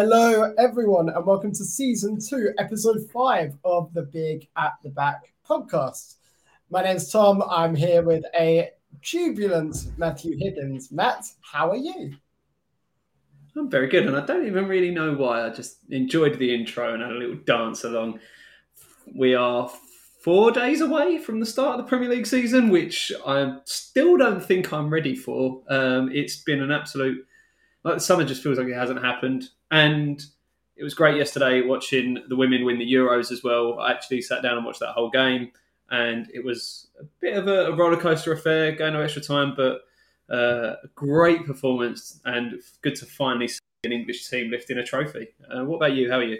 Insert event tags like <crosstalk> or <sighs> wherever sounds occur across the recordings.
Hello, everyone, and welcome to season two, episode five of the Big at the Back podcast. My name's Tom. I'm here with a jubilant Matthew Higgins. Matt, how are you? I'm very good, and I don't even really know why. I just enjoyed the intro and had a little dance along. We are four days away from the start of the Premier League season, which I still don't think I'm ready for. Um, it's been an absolute like summer just feels like it hasn't happened, and it was great yesterday watching the women win the Euros as well. I actually sat down and watched that whole game, and it was a bit of a, roller coaster affair, going to extra time, but uh, a great performance and good to finally see an English team lifting a trophy. Uh, what about you? How are you?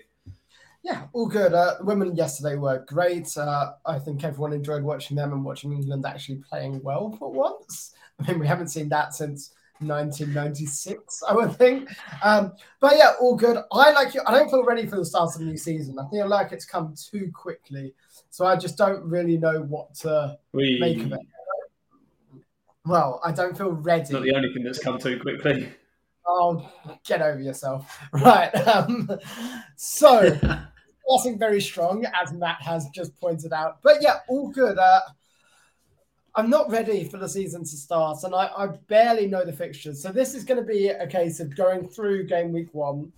Yeah, all good. Uh, women yesterday were great. Uh, I think everyone enjoyed watching them and watching England actually playing well for once. I mean, we haven't seen that since 1996, I would think. Um, but yeah, all good. I like you. I don't feel ready for the start of the new season. I feel like it's come too quickly. So I just don't really know what to We make of it. Well, I don't feel ready. not the only thing that's come too quickly. Oh, get over yourself. Right. Um, so, <laughs> starting very strong, as Matt has just pointed out. But yeah, all good. Uh, I'm not ready for the season to start, and I, I barely know the fixtures. So, this is going to be a case of going through game week one,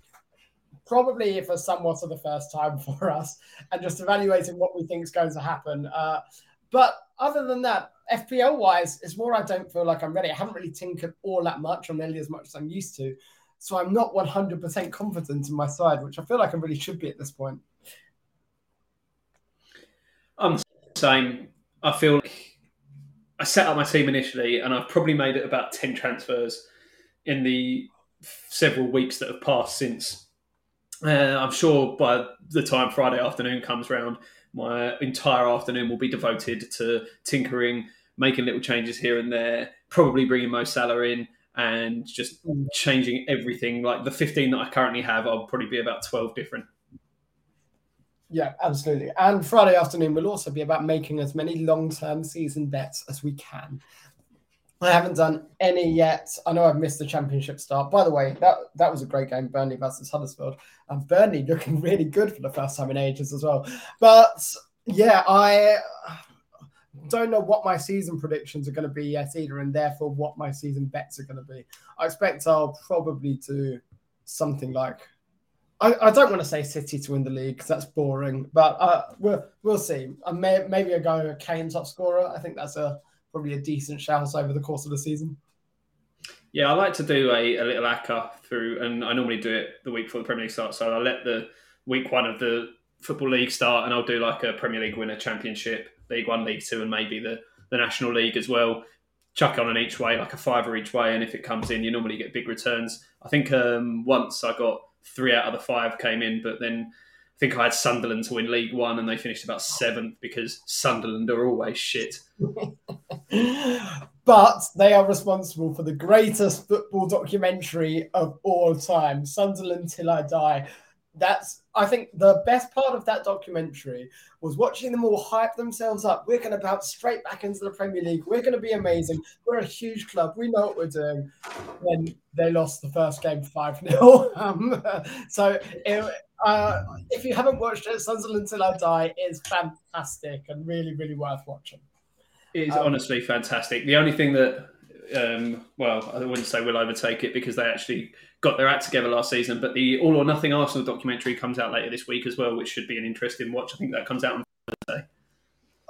probably for somewhat of the first time <laughs> for us, and just evaluating what we think is going to happen. Uh, but other than that, FPL wise, it's more I don't feel like I'm ready. I haven't really tinkered all that much, or nearly as much as I'm used to. So I'm not 100% confident in my side, which I feel like I really should be at this point. I'm the same. I feel like I set up my team initially, and I've probably made it about ten transfers in the several weeks that have passed since. Uh, I'm sure by the time Friday afternoon comes round, my entire afternoon will be devoted to tinkering, making little changes here and there, probably bringing Mo Salah in, and just changing everything. Like the 15 that I currently have, I'll probably be about 12 different. Yeah, absolutely. And Friday afternoon will also be about making as many long term season bets as we can. I haven't done any yet. I know I've missed the championship start. By the way, that that was a great game, Burnley versus Huddersfield. And Burnley looking <laughs> really good for the first time in ages as well. But yeah, I don't know what my season predictions are going to be yet either, and therefore what my season bets are going to be. I expect I'll probably do something like I, I don't want to say City to win the league because that's boring, but uh, we'll we'll see. I may, maybe I go Kane top scorer. I think that's a probably a decent shout over the course of the season. Yeah, I like to do a, a little ACCA through, and I normally do it the week before the Premier League starts. So I'll let the week one of the Football League start, and I'll do like a Premier League winner, Championship, League One, League Two, and maybe the, the National League as well. Chuck on an each way, like a fiver each way, and if it comes in, you normally get big returns. I think um, once I got three out of the five came in, but then I think I had Sunderland to win League One, and they finished about seventh because Sunderland are always shit. <laughs> but they are responsible for the greatest football documentary of all time, Sunderland Till I Die. That's, I think, the best part of that documentary was watching them all hype themselves up. We're going to bounce straight back into the Premier League. We're going to be amazing. We're a huge club. We know what we're doing. Then they lost the first game 5 0. <laughs> Um, so, it, uh, if you haven't watched it, Sunderland Till I Die is fantastic and really, really worth watching. It is Um, honestly fantastic. The only thing that, um, well, I wouldn't say we'll overtake it because they actually got their act together last season, but the All or Nothing Arsenal documentary comes out later this week as well, which should be an interesting watch. I think that comes out on Thursday.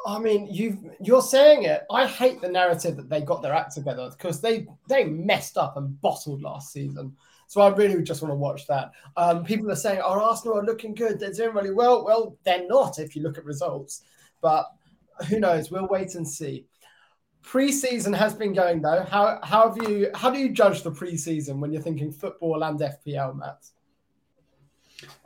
I mean, you you're saying it. I hate the narrative that they got their act together because they they messed up and bottled last season. So I really just want to watch that. Um, people are saying, "Oh, Arsenal are looking good. They're doing really well." Well, they're not if you look at results. But who knows? We'll wait and see. Pre-season has been going though. How how have you how do you judge the pre-season when you're thinking football and FPL, Matt?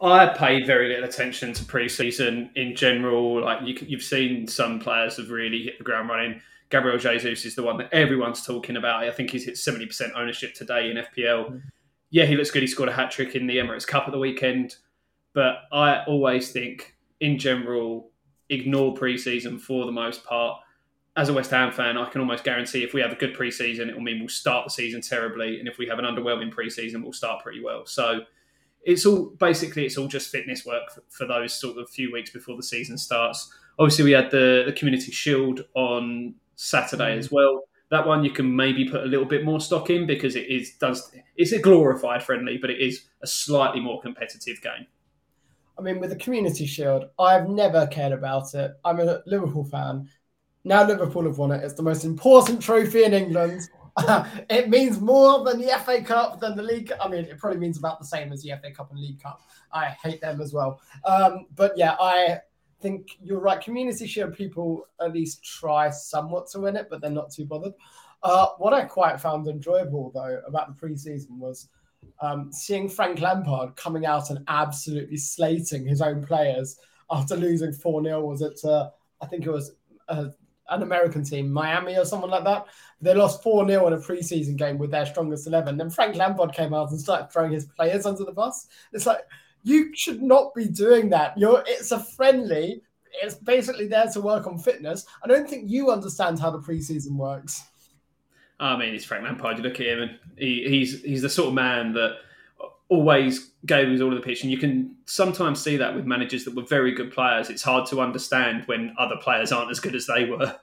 I pay very little attention to pre-season in general. Like you, you've seen some players have really hit the ground running. Gabriel Jesus is the one that everyone's talking about. I think he's hit seventy percent ownership today in FPL. Mm-hmm. Yeah, he looks good. He scored a hat trick in the Emirates Cup at the weekend. But I always think, in general, ignore pre-season for the most part. As a West Ham fan, I can almost guarantee if we have a good pre-season, it will mean we'll start the season terribly, and if we have an underwhelming pre-season, we'll start pretty well. So it's all basically it's all just fitness work for, for those sort of few weeks before the season starts. Obviously, we had the the Community Shield on Saturday mm. as well. That one you can maybe put a little bit more stock in because it is does it's a glorified friendly, but it is a slightly more competitive game. I mean, with the Community Shield, I've never cared about it. I'm a Liverpool fan. Now Liverpool have won it. It's the most important trophy in England. <laughs> it means more than the FA Cup, than the League. I mean, it probably means about the same as the FA Cup and League Cup. I hate them as well. Um, but yeah, I think you're right. Community Shield people at least try somewhat to win it, but they're not too bothered. Uh, what I quite found enjoyable though about the preseason was um, seeing Frank Lampard coming out and absolutely slating his own players after losing 4 0. Was it, uh, I think it was uh, an American team, Miami or someone like that? They lost 4 0 in a preseason game with their strongest 11. Then Frank Lampard came out and started throwing his players under the bus. It's like, you should not be doing that. You're, it's a friendly. It's basically there to work on fitness. I don't think you understand how the preseason works. I mean, it's Frank Lampard. You look at him, and he, he's he's the sort of man that always goes all of the pitch, and you can sometimes see that with managers that were very good players. It's hard to understand when other players aren't as good as they were.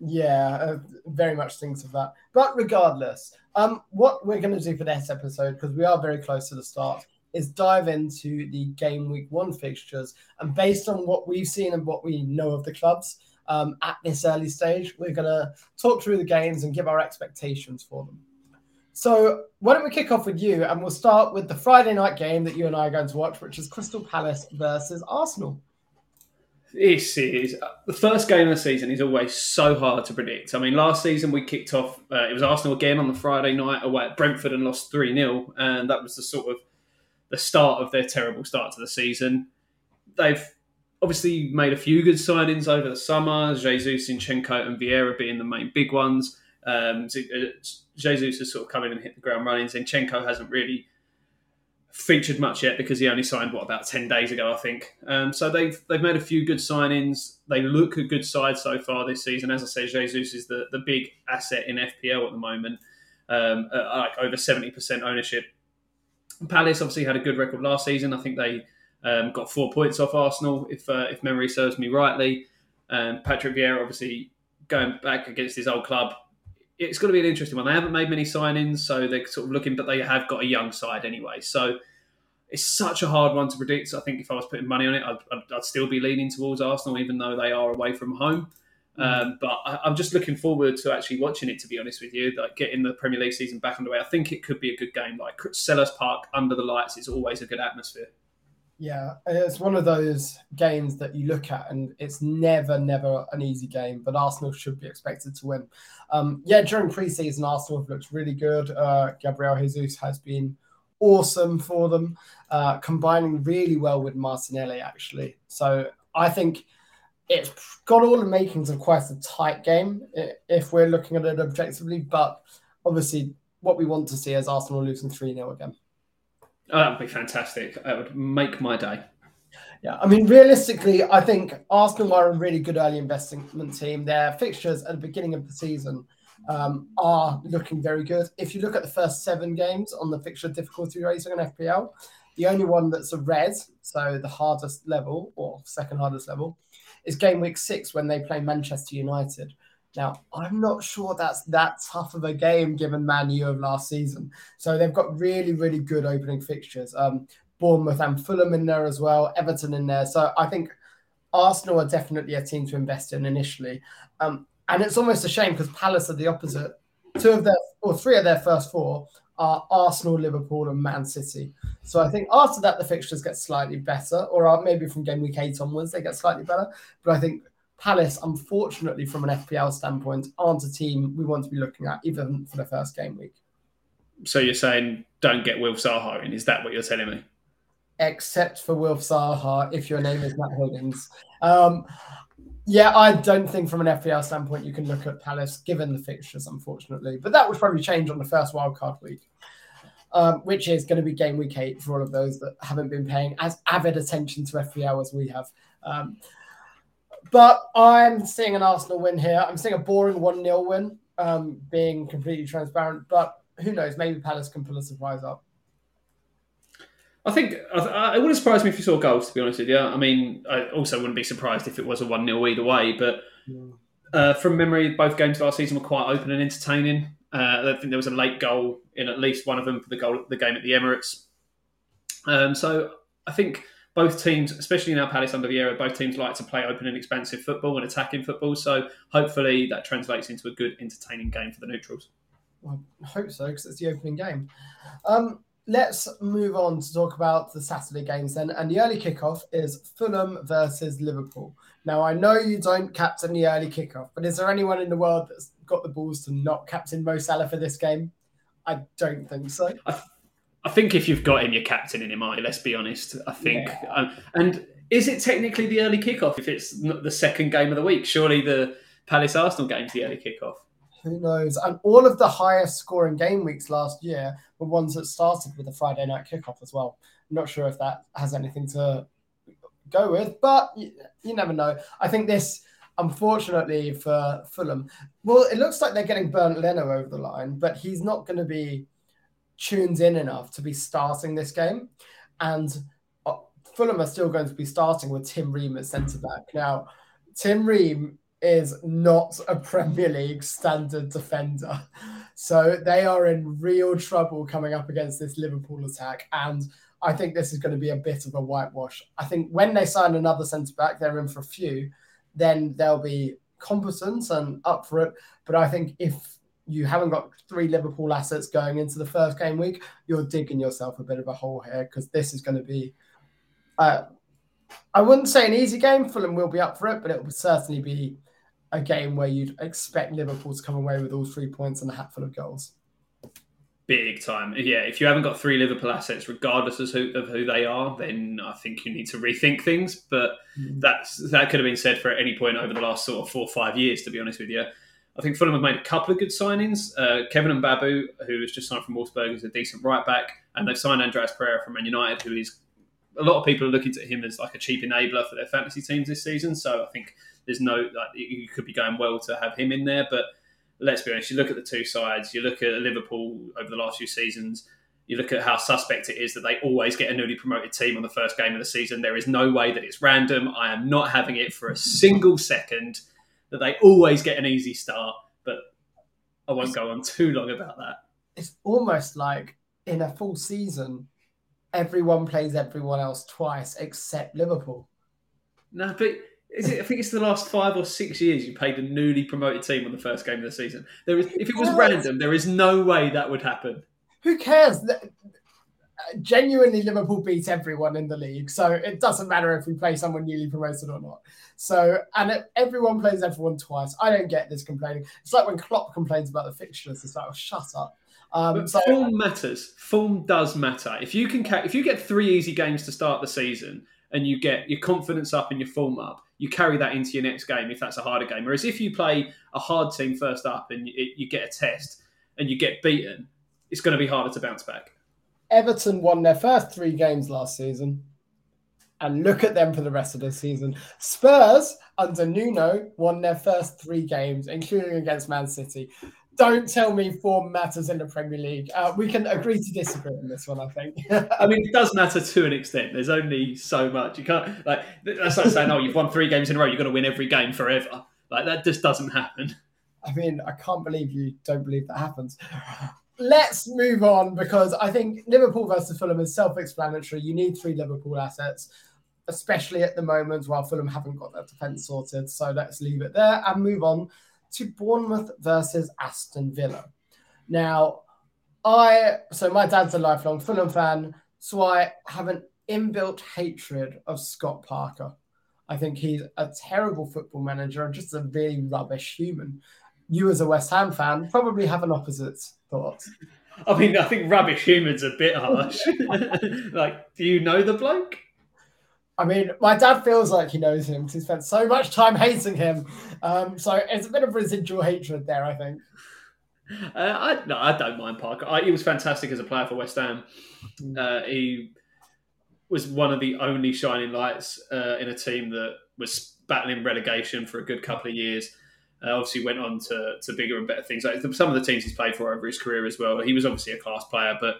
Yeah, uh, very much thinks of that. But regardless, um, what we're going to do for this episode, because we are very close to the start, is dive into the game week one fixtures. And based on what we've seen and what we know of the clubs, um, at this early stage. We're going to talk through the games and give our expectations for them. So, why don't we kick off with you? And we'll start with the Friday night game that you and I are going to watch, which is Crystal Palace versus Arsenal. This is the first game of the season is always so hard to predict. I mean, last season we kicked off, uh, it was Arsenal again on the Friday night away at Brentford and lost 3 0. And that was the sort of the start of their terrible start to the season. They've obviously made a few good signings over the summer. Jesus, Zinchenko, and Vieira being the main big ones. Um, uh, Jesus has sort of come in and hit the ground running. Zinchenko hasn't really featured much yet because he only signed what about ten days ago, I think. Um, so they've they've made a few good signings. They look a good side so far this season. As I say, Jesus is the, the big asset in FPL at the moment, um, like over seventy percent ownership. Palace obviously had a good record last season. I think they um, got four points off Arsenal, if uh, if memory serves me rightly. Um, Patrick Vieira, obviously going back against his old club, it's going to be an interesting one. They haven't made many signings, so they're sort of looking, but they have got a young side anyway. So it's such a hard one to predict. I think if I was putting money on it, I'd, I'd, I'd still be leaning towards Arsenal, even though they are away from home. Mm. Um, but I, am just looking forward to actually watching it. To be honest with you, like getting the Premier League season back underway, I think it could be a good game. Like Selhurst Park under the lights is always a good atmosphere. Yeah, it's one of those games that you look at, and it's never, never an easy game. But Arsenal should be expected to win. Um, yeah, during preseason, Arsenal have looked really good. Uh, Gabriel Jesus has been awesome for them, uh, combining really well with Martinelli, actually. So I think it's got all the makings of quite a tight game if we're looking at it objectively. But obviously, what we want to see is Arsenal losing 3 0 again. Oh, that would be fantastic. That would make my day. Yeah, I mean, realistically, I think Arsenal are a really good early investment team. Their fixtures at the beginning of the season um, are looking very good. If you look at the first seven games on the fixture difficulty rating on FPL, the only one that's a red, so the hardest level or second hardest level, is game week six when they play Manchester United. Now, I'm not sure that's that tough of a game given Man U of last season. So they've got really, really good opening fixtures. Um, Bournemouth and Fulham in there as well, Everton in there. So I think Arsenal are definitely a team to invest in initially. Um, and it's almost a shame because Palace are the opposite. Two of their, or three of their first four are Arsenal, Liverpool, and Man City. So I think after that, the fixtures get slightly better, or maybe from game week eight onwards, they get slightly better. But I think Palace, unfortunately, from an FPL standpoint, aren't a team we want to be looking at even for the first game week. So you're saying don't get Wilf Zaha in? Is that what you're telling me? Except for Wilf Zaha, if your name is Matt Higgins. Um, yeah, I don't think from an FPL standpoint you can look at Palace given the fixtures, unfortunately. But that would probably change on the first wildcard week, um, which is going to be game week eight for all of those that haven't been paying as avid attention to FPL as we have. Um, but I'm seeing an Arsenal win here. I'm seeing a boring 1 0 win, um, being completely transparent. But who knows? Maybe Palace can pull a surprise up. I think it wouldn't surprise me if you saw goals. To be honest with you, I mean, I also wouldn't be surprised if it was a one 0 either way. But uh, from memory, both games last season were quite open and entertaining. Uh, I think there was a late goal in at least one of them for the goal, the game at the Emirates. Um, so I think both teams, especially now Palace under Vieira, both teams like to play open and expansive football and attacking football. So hopefully that translates into a good, entertaining game for the neutrals. Well, I hope so because it's the opening game. Um, let's move on to talk about the Saturday games then. And the early kickoff is Fulham versus Liverpool. Now, I know you don't captain the early kickoff, but is there anyone in the world that's got the balls to not captain Mo Salah for this game? I don't think so. I, I think if you've got him, you're captaining him, are you? Let's be honest. I think. Yeah. Um, and is it technically the early kickoff if it's not the second game of the week? Surely the Palace Arsenal game's the early kickoff. Who knows? And all of the highest scoring game weeks last year were ones that started with a Friday night kickoff as well. I'm not sure if that has anything to go with, but you, you never know. I think this, unfortunately for Fulham, well, it looks like they're getting Bernd Leno over the line, but he's not going to be tuned in enough to be starting this game. And uh, Fulham are still going to be starting with Tim Ream at centre back. Now, Tim Ream is not a Premier League standard defender. So they are in real trouble coming up against this Liverpool attack. And I think this is going to be a bit of a whitewash. I think when they sign another centre back, they're in for a few, then they'll be competent and up for it. But I think if you haven't got three Liverpool assets going into the first game week, you're digging yourself a bit of a hole here because this is going to be. Uh, I wouldn't say an easy game. Fulham will be up for it, but it will certainly be a game where you'd expect Liverpool to come away with all three points and a hatful of goals. Big time. Yeah, if you haven't got three Liverpool assets, regardless of who, of who they are, then I think you need to rethink things. But mm. that's that could have been said for at any point over the last sort of four or five years, to be honest with you. I think Fulham have made a couple of good signings. Uh, Kevin Mbabu, who has just signed from Wolfsburg, is a decent right back, and they've signed Andreas Pereira from Man United, who is a lot of people are looking at him as like a cheap enabler for their fantasy teams this season. So I think there's no like you could be going well to have him in there. But let's be honest, you look at the two sides. You look at Liverpool over the last few seasons. You look at how suspect it is that they always get a newly promoted team on the first game of the season. There is no way that it's random. I am not having it for a single second that they always get an easy start. But I won't go on <laughs> too long about that. It's almost like in a full season, everyone plays everyone else twice except Liverpool. No, but is it? I think it's the last five or six years you played a newly promoted team on the first game of the season. There is, if it was random, there is no way that would happen. Who cares? Genuinely, Liverpool beat everyone in the league, so it doesn't matter if we play someone newly promoted or not. So, and everyone plays everyone twice. I don't get this complaining. It's like when Klopp complains about the fixtures. It's like, oh, shut up. Um, so, form matters. Form does matter. If you can, if you get three easy games to start the season and you get your confidence up and your form up, you carry that into your next game if that's a harder game. Whereas if you play a hard team first up and you, you get a test and you get beaten, it's going to be harder to bounce back. Everton won their first three games last season. And look at them for the rest of the season. Spurs, under Nuno, won their first three games, including against Man City don't tell me form matters in the Premier League. Uh, we can agree to disagree on this one, I think. <laughs> I mean, it does matter to an extent. There's only so much you can't like. That's like saying, "Oh, you've won three games in a row. You've got to win every game forever." Like that just doesn't happen. I mean, I can't believe you don't believe that happens. Let's move on because I think Liverpool versus Fulham is self-explanatory. You need three Liverpool assets, especially at the moment while Fulham haven't got their defence sorted. So let's leave it there and move on to Bournemouth versus Aston Villa. Now, I so my dad's a lifelong Fulham fan, so I have an inbuilt hatred of Scott Parker. I think he's a terrible football manager and just a really rubbish human. You, as a West Ham fan, probably have an opposite thought. I mean, I think rubbish human's a bit harsh. <laughs> like, do you know the bloke? I mean, my dad feels like he knows him because he spent so much time <laughs> hating him. Um, so it's a bit of residual hatred there, I think. Uh, I no, I don't mind Parker. I, he was fantastic as a player for West Ham. Mm. Uh, he was one of the only shining lights uh, in a team that was battling relegation for a good couple of years. Uh, obviously, went on to, to bigger and better things. Like some of the teams he's played for over his career as well. He was obviously a class player, but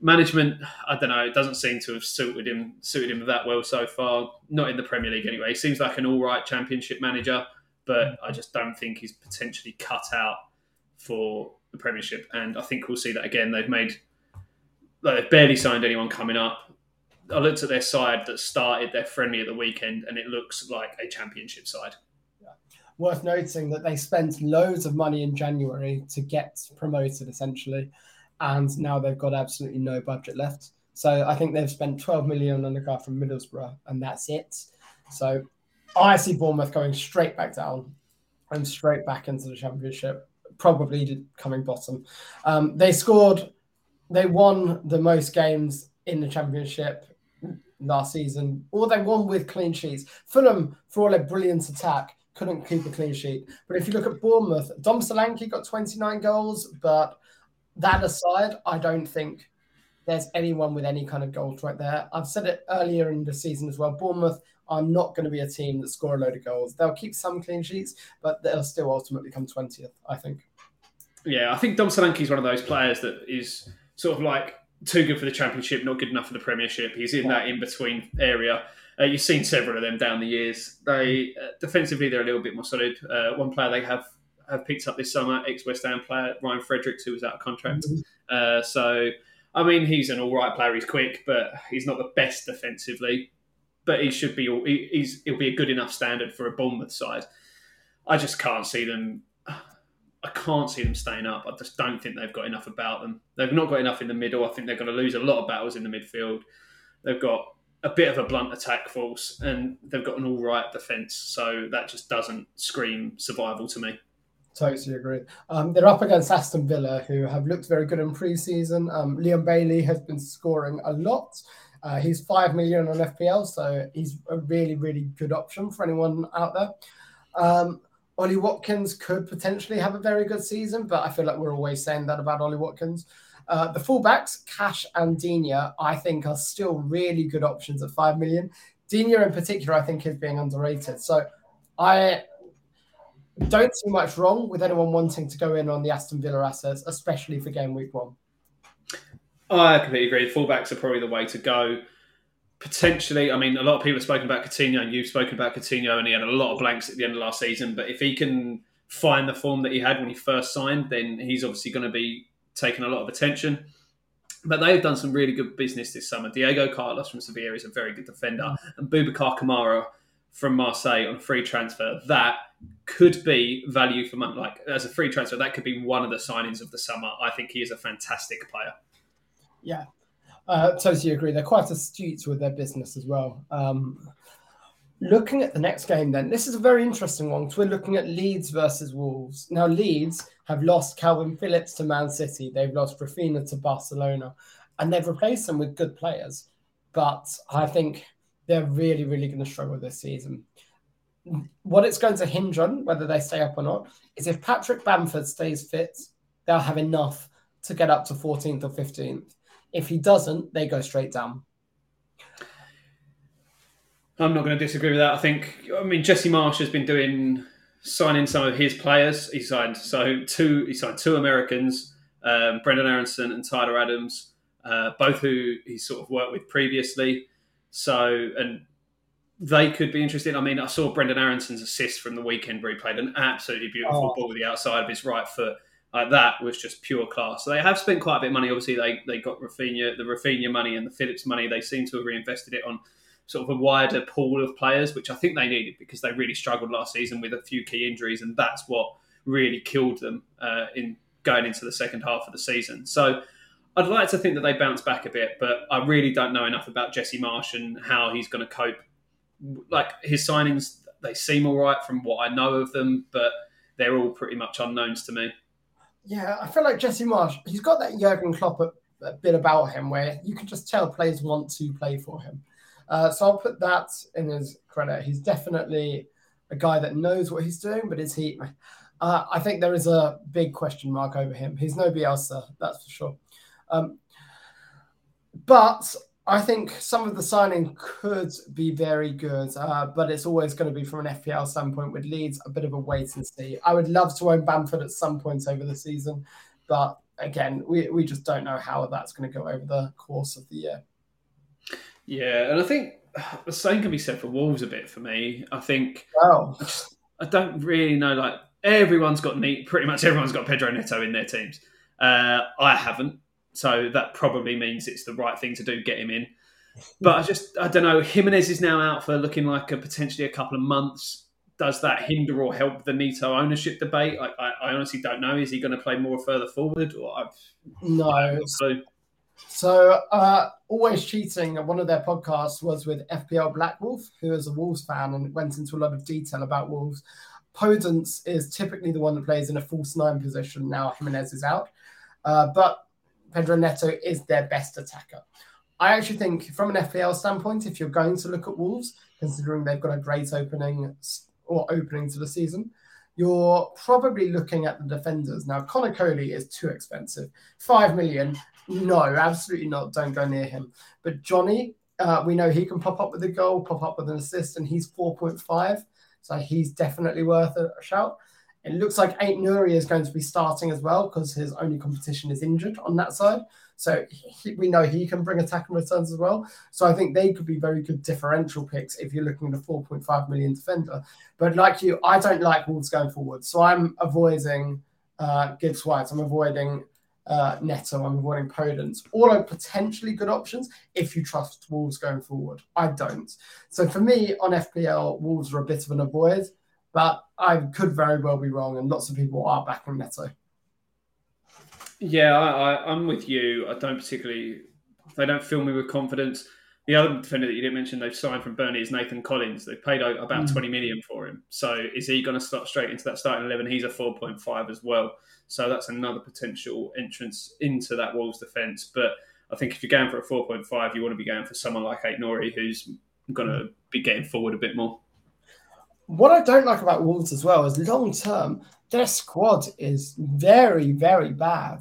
management, I don't know, it doesn't seem to have suited him suited him that well so far. Not in the Premier League anyway. He seems like an all right Championship manager, but I just don't think he's potentially cut out for the Premiership. And I think we'll see that again. They've made like, they've barely signed anyone coming up. I looked at their side that started their friendly at the weekend, and it looks like a Championship side. Worth noting that they spent loads of money in January to get promoted, essentially and now they've got absolutely no budget left. So I think they've spent 12 million on the guy from Middlesbrough, and that's it. So I see Bournemouth going straight back down and straight back into the championship, probably coming bottom. Um, they scored, they won the most games in the championship last season, or they won with clean sheets. Fulham, for all their brilliant attack, couldn't keep a clean sheet. But if you look at Bournemouth, Dom Solanke got 29 goals, but that aside, I don't think there's anyone with any kind of goals right there. I've said it earlier in the season as well. Bournemouth are not going to be a team that score a load of goals. They'll keep some clean sheets, but they'll still ultimately come 20th, I think. Yeah, I think Dom Solanke is one of those players that is sort of like too good for the championship, not good enough for the premiership. He's in yeah. that in between area. Uh, you've seen several of them down the years. They uh, defensively they're a little bit more solid. Uh, one player they have have picked up this summer, ex West Ham player Ryan Fredericks, who was out of contract. Mm-hmm. Uh, so, I mean, he's an all right player. He's quick, but he's not the best defensively. But he should be. He's he'll be a good enough standard for a Bournemouth side. I just can't see them. I can't see them staying up. I just don't think they've got enough about them. They've not got enough in the middle. I think they're going to lose a lot of battles in the midfield. They've got a bit of a blunt attack force, and they've got an all right defence. So that just doesn't scream survival to me. Totally agree. Um, they're up against Aston Villa, who have looked very good in pre-season. Um, Leon Bailey has been scoring a lot. Uh, he's five million on FPL, so he's a really, really good option for anyone out there. Um, Ollie Watkins could potentially have a very good season, but I feel like we're always saying that about Ollie Watkins. Uh, the fullbacks, Cash and Digne, I think are still really good options at five million. Digne, in particular, I think is being underrated. So I don't see much wrong with anyone wanting to go in on the Aston Villa assets, especially for game week one. I completely agree. Fullbacks are probably the way to go. Potentially, I mean, a lot of people have spoken about Coutinho, and you've spoken about Coutinho, and he had a lot of blanks at the end of last season. But if he can find the form that he had when he first signed, then he's obviously going to be taking a lot of attention. But they've done some really good business this summer. Diego Carlos from Sevilla is a very good defender, and Boubacar Kamara from Marseille on free transfer. That could be value for money. Like as a free transfer, that could be one of the signings of the summer. I think he is a fantastic player. Yeah, uh, totally agree. They're quite astute with their business as well. Um, looking at the next game, then this is a very interesting one because we're looking at Leeds versus Wolves. Now, Leeds have lost Kalvin Phillips to Man City. They've lost Raphinha to Barcelona, and they've replaced them with good players. But I think they're really, really going to struggle this season. What it's going to hinge on, whether they stay up or not, is if Patrick Bamford stays fit, they'll have enough to get up to 14th or 15th. If he doesn't, they go straight down. I'm not going to disagree with that. I think, I mean, Jesse Marsch has been doing signing some of his players. He signed so two. He signed two Americans, um, Brenden Aaronson and Tyler Adams, uh, both who he sort of worked with previously. So, and they could be interesting. I mean, I saw Brenden Aaronson's assist from the weekend where he played an absolutely beautiful oh. ball with the outside of his right foot. Like that was just pure class. So they have spent quite a bit of money. Obviously, they they got Raphinha, the Raphinha money and the Phillips money. They seem to have reinvested it on sort of a wider pool of players, which I think they needed because they really struggled last season with a few key injuries, and that's what really killed them uh, in going into the second half of the season. So I'd like to think that they bounce back a bit, but I really don't know enough about Jesse Marsch and how he's going to cope. Like his signings, they seem all right from what I know of them, but they're all pretty much unknowns to me. Yeah, I feel like Jesse Marsch, he's got that Jurgen Klopp bit about him where you can just tell players want to play for him. Uh, so I'll put that in his credit. He's definitely a guy that knows what he's doing, but is he? Uh, I think there is a big question mark over him. He's no Bielsa, that's for sure. Um, but I think some of the signing could be very good, uh, but it's always going to be from an FPL standpoint with Leeds a bit of a wait and see. I would love to own Bamford at some point over the season, but again, we, we just don't know how that's going to go over the course of the year. Yeah, and I think <sighs> the same can be said for Wolves a bit for me. I think Wow. I, just, I don't really know. Like everyone's got neat, pretty much everyone's got Pedro Neto in their teams. Uh, I haven't, so that probably means it's the right thing to do. Get him in, but I <laughs> just I don't know. Jimenez is now out for looking like a potentially a couple of months. Does that hinder or help the Neto ownership debate? I, I, I honestly don't know. Is he going to play more further forward, or I've No. so So, uh, Always Cheating, one of their podcasts was with FPL Black Wolf, who is a Wolves fan and went into a lot of detail about Wolves. Podence is typically the one that plays in a false nine position. Now Jimenez is out. Uh, but Pedro Neto is their best attacker. I actually think, from an FPL standpoint, if you're going to look at Wolves, considering they've got a great opening or opening to the season, you're probably looking at the defenders. Now, Conor Coady is too expensive. Five million. No, absolutely not. Don't go near him. But Johnny, uh, we know he can pop up with a goal, pop up with an assist, and he's 4.5. So he's definitely worth a shout. It looks like Ait-Nouri is going to be starting as well because his only competition is injured on that side. So he, we know he can bring attack and returns as well. So I think they could be very good differential picks if you're looking at a 4.5 million defender. But like you, I don't like Wolves going forward. So I'm avoiding uh, Gibbs White. I'm avoiding uh, Neto. I'm avoiding Podence. All are potentially good options if you trust Wolves going forward. I don't. So for me on FPL, Wolves are a bit of an avoid, but I could very well be wrong, and lots of people are backing Neto. Yeah, I, I'm with you. I don't particularly. They don't fill me with confidence. The other defender that you didn't mention they've signed from Burnley is Nathan Collins. They paid about Mm. 20 million for him. So is he going to start straight into that starting 11? He's a 4.5 as well. So that's another potential entrance into that Wolves defence. But I think if you're going for a 4.5, you want to be going for someone like Ait-Nouri who's going to be getting forward a bit more. What I don't like about Wolves as well is long term, their squad is very, very bad.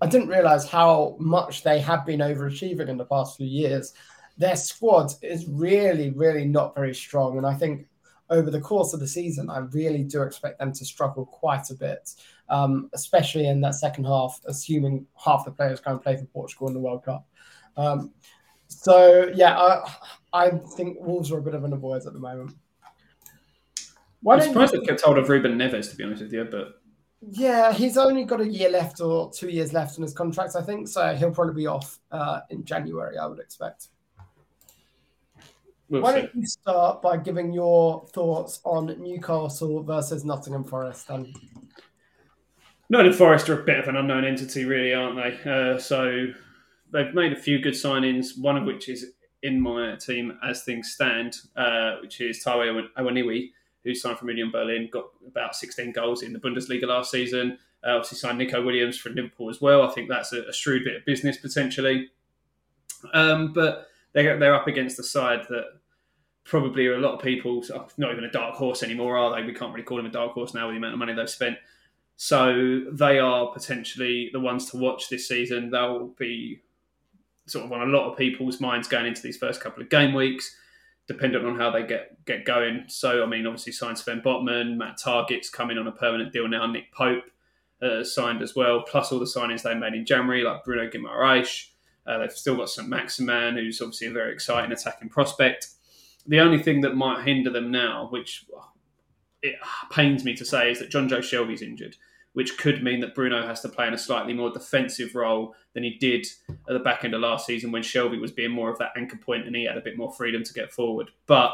I didn't realize how much they have been overachieving in the past few years. Their squad is really, really not very strong. And I think over the course of the season, I really do expect them to struggle quite a bit, um, especially in that second half, assuming half the players can't play for Portugal in the World Cup. Um, so, yeah, I, I think Wolves are a bit of an avoid at the moment. Why I'm surprised you- they kept hold of Ruben Neves, to be honest with you. But Yeah, he's only got a year left or two years left on his contract, I think. So he'll probably be off uh, in January, I would expect. We'll Why see. don't you start by giving your thoughts on Newcastle versus Nottingham Forest? Then Nottingham Forest are a bit of an unknown entity, really, aren't they? Uh, so they've made a few good signings, one of which is in my team as things stand, uh, which is Taiwo Awoniyi, who signed from Union Berlin, got about 16 goals in the Bundesliga last season. Uh, obviously signed Neco Williams from Liverpool as well. I think that's a, a shrewd bit of business potentially. Um, but they're, they're up against the side that probably a lot of people, not even a dark horse anymore, are they? We can't really call them a dark horse now with the amount of money they've spent. So they are potentially the ones to watch this season. They'll be sort of on a lot of people's minds going into these first couple of game weeks, dependent on how they get get going. So I mean, obviously signed Sven Botman, Matt Targett's coming on a permanent deal now. Nick Pope uh, signed as well, plus all the signings they made in January, like Bruno Guimaraes. Uh, they've still got Saint-Maximin, who's obviously a very exciting attacking prospect. The only thing that might hinder them now, which it pains me to say, is that Jonjo Shelvey's injured, which could mean that Bruno has to play in a slightly more defensive role than he did at the back end of last season when Shelby was being more of that anchor point and he had a bit more freedom to get forward. But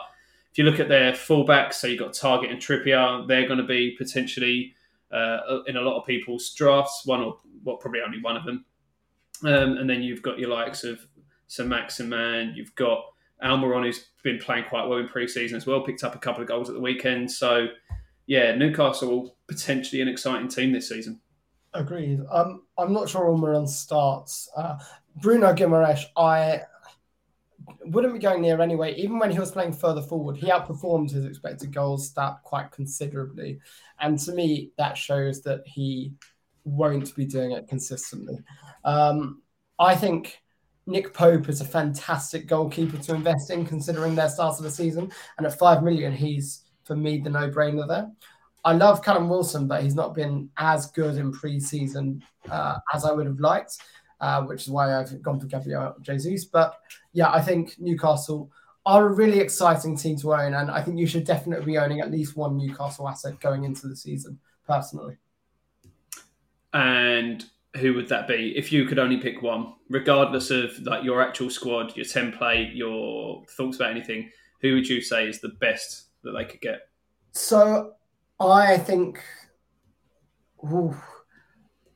if you look at their fullbacks, so you've got Targett and Trippier, they're going to be potentially uh, in a lot of people's drafts, one or well, probably only one of them. Um, and then you've got your likes of Saint-Maximin, you've got Almiron, who's been playing quite well in pre-season as well, picked up a couple of goals at the weekend. So, yeah, Newcastle potentially an exciting team this season. agreed. Um, I'm not sure Almiron starts. Uh, Bruno Guimaraes, I wouldn't be going near anyway. Even when he was playing further forward, he outperformed his expected goals stat quite considerably. And to me, that shows that he won't be doing it consistently. Um, I think Nick Pope is a fantastic goalkeeper to invest in, considering their start of the season. And at five million, he's for me the no-brainer there. I love Callum Wilson, but he's not been as good in pre-season uh, as I would have liked, uh, which is why I've gone for Gabriel Jesus. But yeah, I think Newcastle are a really exciting team to own, and I think you should definitely be owning at least one Newcastle asset going into the season, personally. And who would that be if you could only pick one, regardless of like your actual squad, your template, your thoughts about anything? Who would you say is the best that they could get? So, I think ooh,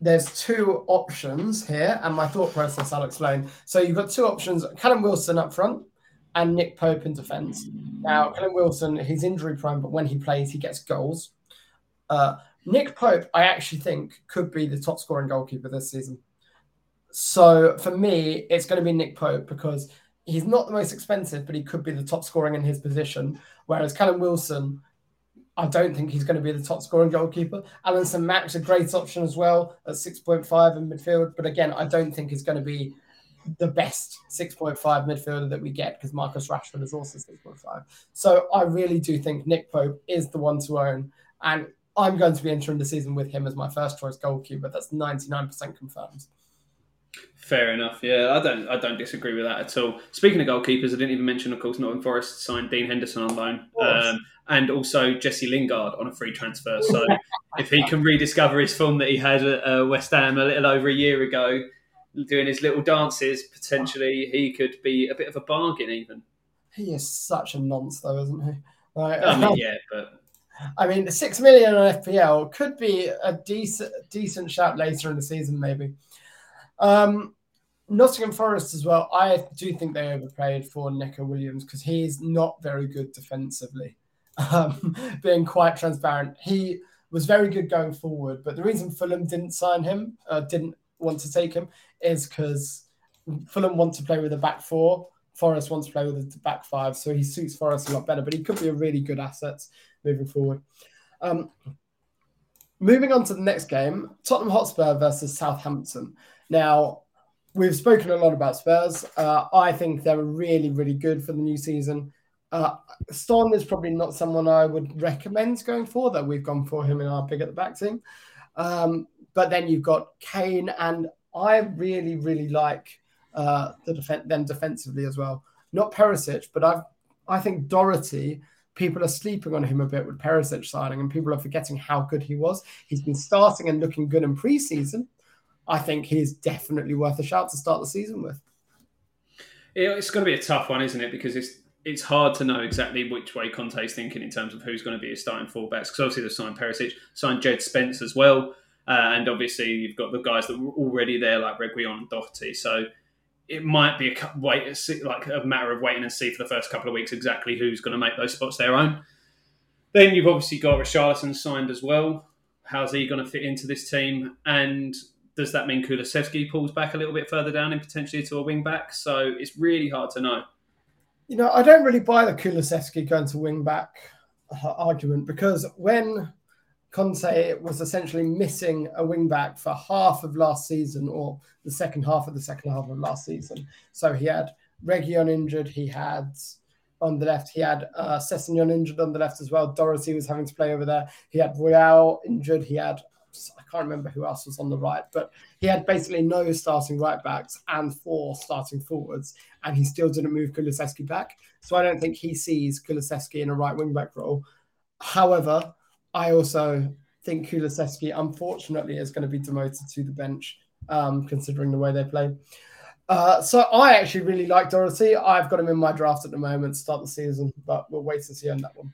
there's two options here, and my thought process I'll explain. So you've got two options: Callum Wilson up front and Nick Pope in defence. Now, Callum Wilson, he's injury prone, but when he plays, he gets goals. Uh, Nick Pope, I actually think, could be the top scoring goalkeeper this season. So for me, it's going to be Nick Pope because he's not the most expensive, but he could be the top scoring in his position. Whereas Callum Wilson, I don't think he's going to be the top scoring goalkeeper. Allan Saint-Max, a great option as well at 6.5 in midfield. But again, I don't think he's going to be the best 6.5 midfielder that we get because Marcus Rashford is also 6.5. So I really do think Nick Pope is the one to own. And I'm going to be entering the season with him as my first choice goalkeeper. That's 99% confirmed. Fair enough. Yeah, I don't. I don't disagree with that at all. Speaking of goalkeepers, I didn't even mention, of course, Nottingham Forest signed Dean Henderson on loan, um, and also Jesse Lingard on a free transfer. <laughs> So if he can rediscover his form that he had at uh, West Ham a little over a year ago, doing his little dances, potentially he could be a bit of a bargain. Even he is such a nonce, though, isn't he? Right. I mean, yeah, but I mean, six million on FPL could be a decent decent shout later in the season, maybe. Um, Nottingham Forest as well. I do think they overpaid for Neco Williams because he's not very good defensively. Um, <laughs> being quite transparent, he was very good going forward, but the reason Fulham didn't sign him, uh, didn't want to take him, is because Fulham want to play with a back four. Forest wants to play with a back five, so he suits Forest a lot better. But he could be a really good asset moving forward. Um, moving on to the next game, Tottenham Hotspur versus Southampton. Now, we've spoken a lot about Spurs. Uh, I think they're really, really good for the new season. Uh, Son is probably not someone I would recommend going for, that we've gone for him in our Big at the Back team. Um, but then you've got Kane, and I really, really like uh, the def- them defensively as well. Not Perisic, but I I think Doherty people are sleeping on him a bit with Perisic signing, and people are forgetting how good he was. He's been starting and looking good in preseason. I think he's definitely worth a shout to start the season with. It's going to be a tough one, isn't it? Because it's it's hard to know exactly which way Conte's thinking in terms of who's going to be his starting fullbacks. Because obviously they've signed Perisic, signed Jed Spence as well, uh, and obviously you've got the guys that were already there like Reguilon and Doherty. So it might be a wait, like a matter of waiting and see for the first couple of weeks exactly who's going to make those spots their own. Then you've obviously got Richarlison signed as well. How's he going to fit into this team? And does that mean Kulusevski pulls back a little bit further down and potentially to a wing back? So it's really hard to know. You know, I don't really buy the Kulusevski going to wing back uh, argument because when Conte was essentially missing a wing back for half of last season or the second half of the second half of last season. So he had Reguilon injured, he had on the left, he had uh, Sessegnon injured on the left as well. Doherty was having to play over there. He had Royal injured. He had, I can't remember who else was on the right, but he had basically no starting right backs and four starting forwards, and he still didn't move Kulusevski back. So I don't think he sees Kulusevski in a right wing back role. However, I also think Kulusevski, unfortunately, is going to be demoted to the bench, um, considering the way they play. Uh, so I actually really like Doherty. I've got him in my draft at the moment to start the season, but we'll wait and see on that one.